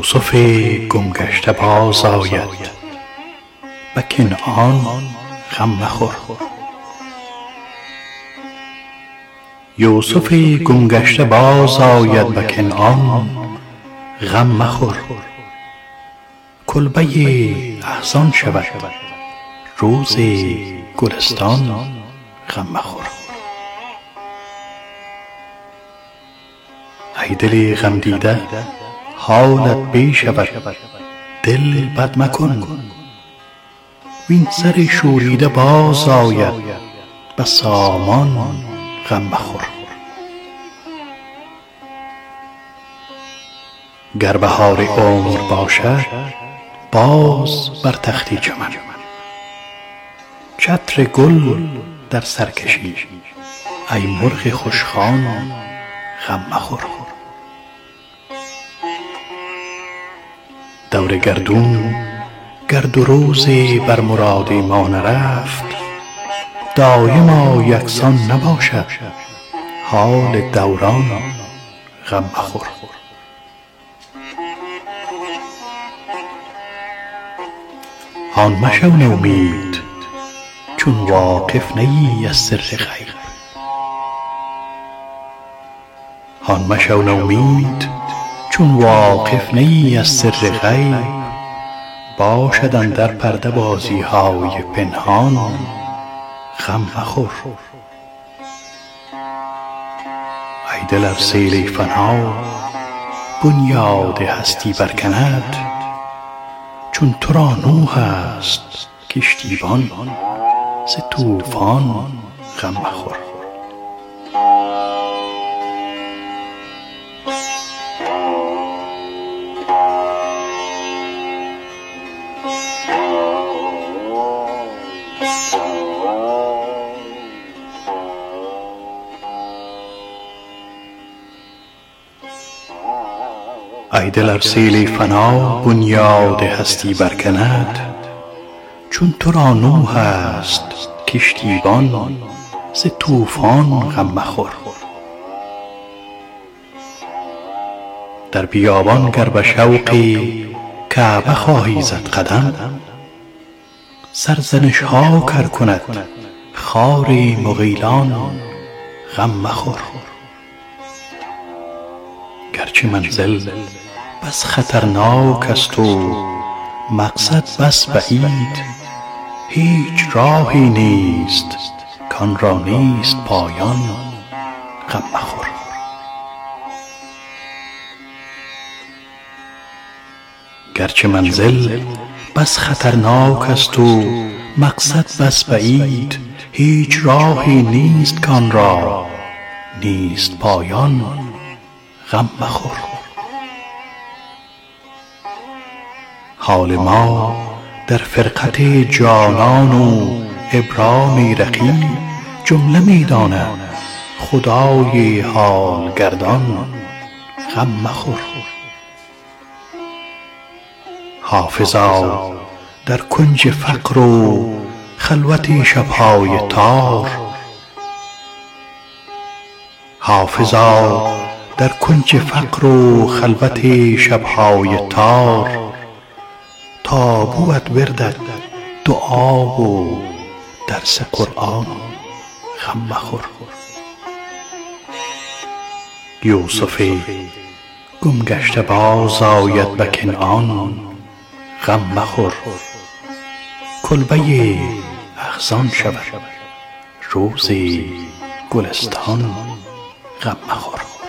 یوسف گمگشته باز آید. به کنعان غم مخور. یوسف گمگشته باز آید به کنعان غم مخور. کلبه احزان شود. روز گلستان غم مخور. ای دل غم دیده حالت بی شود. دل بد مکن. وین سر شوریده باز آید. به سامان غم مخور. گر بهار عمر باشد باز بر تختی چمن. چتر گل در سر کشی ای مرغ خوشخوان غم مخور. گردون گر دو روزی بر مراد ما نرفت دایما یکسان نباشد حال دوران غم مخور. هان مشو نومید چون واقف نه ای از سر غیب هان مشو نومید چون واقف نه ای از سر غیب باشد اندر پرده بازی های پنهان غم مخور. ای دل ار سیل فنا بنیاد هستی برکند چون تو را نوح است کشتیبان ز طوفان غم مخور. ای دل ار سیل فنا بنیاد هستی برکند چون تو را نوح است کشتیبان ز طوفان غم مخور. در بیابان گر به شوق کعبه خواهی زد قدم سرزنش ها گر کند. خار مغیلان غم مخور. گرچه منزل بس خطرناک است و مقصد بس بعید هیچ راهی نیست کان را نیست پایان غم مخور. گرچه منزل بس خطرناک است و مقصد بس بعید هیچ راهی نیست کان را. نیست پایان غم مخور. حال ما در فرقت جانان و ابرام رقیب جمله می خدای حال گردان غم مخور. حافظا در کنج فقر و خلوت شب های تار. تا بود وردت دعا و درس قرآن غم مخور. یوسف گمگشته باز آید به کنعان. غم مخور. کلبه احزان شود. روز گلستان غم مخور.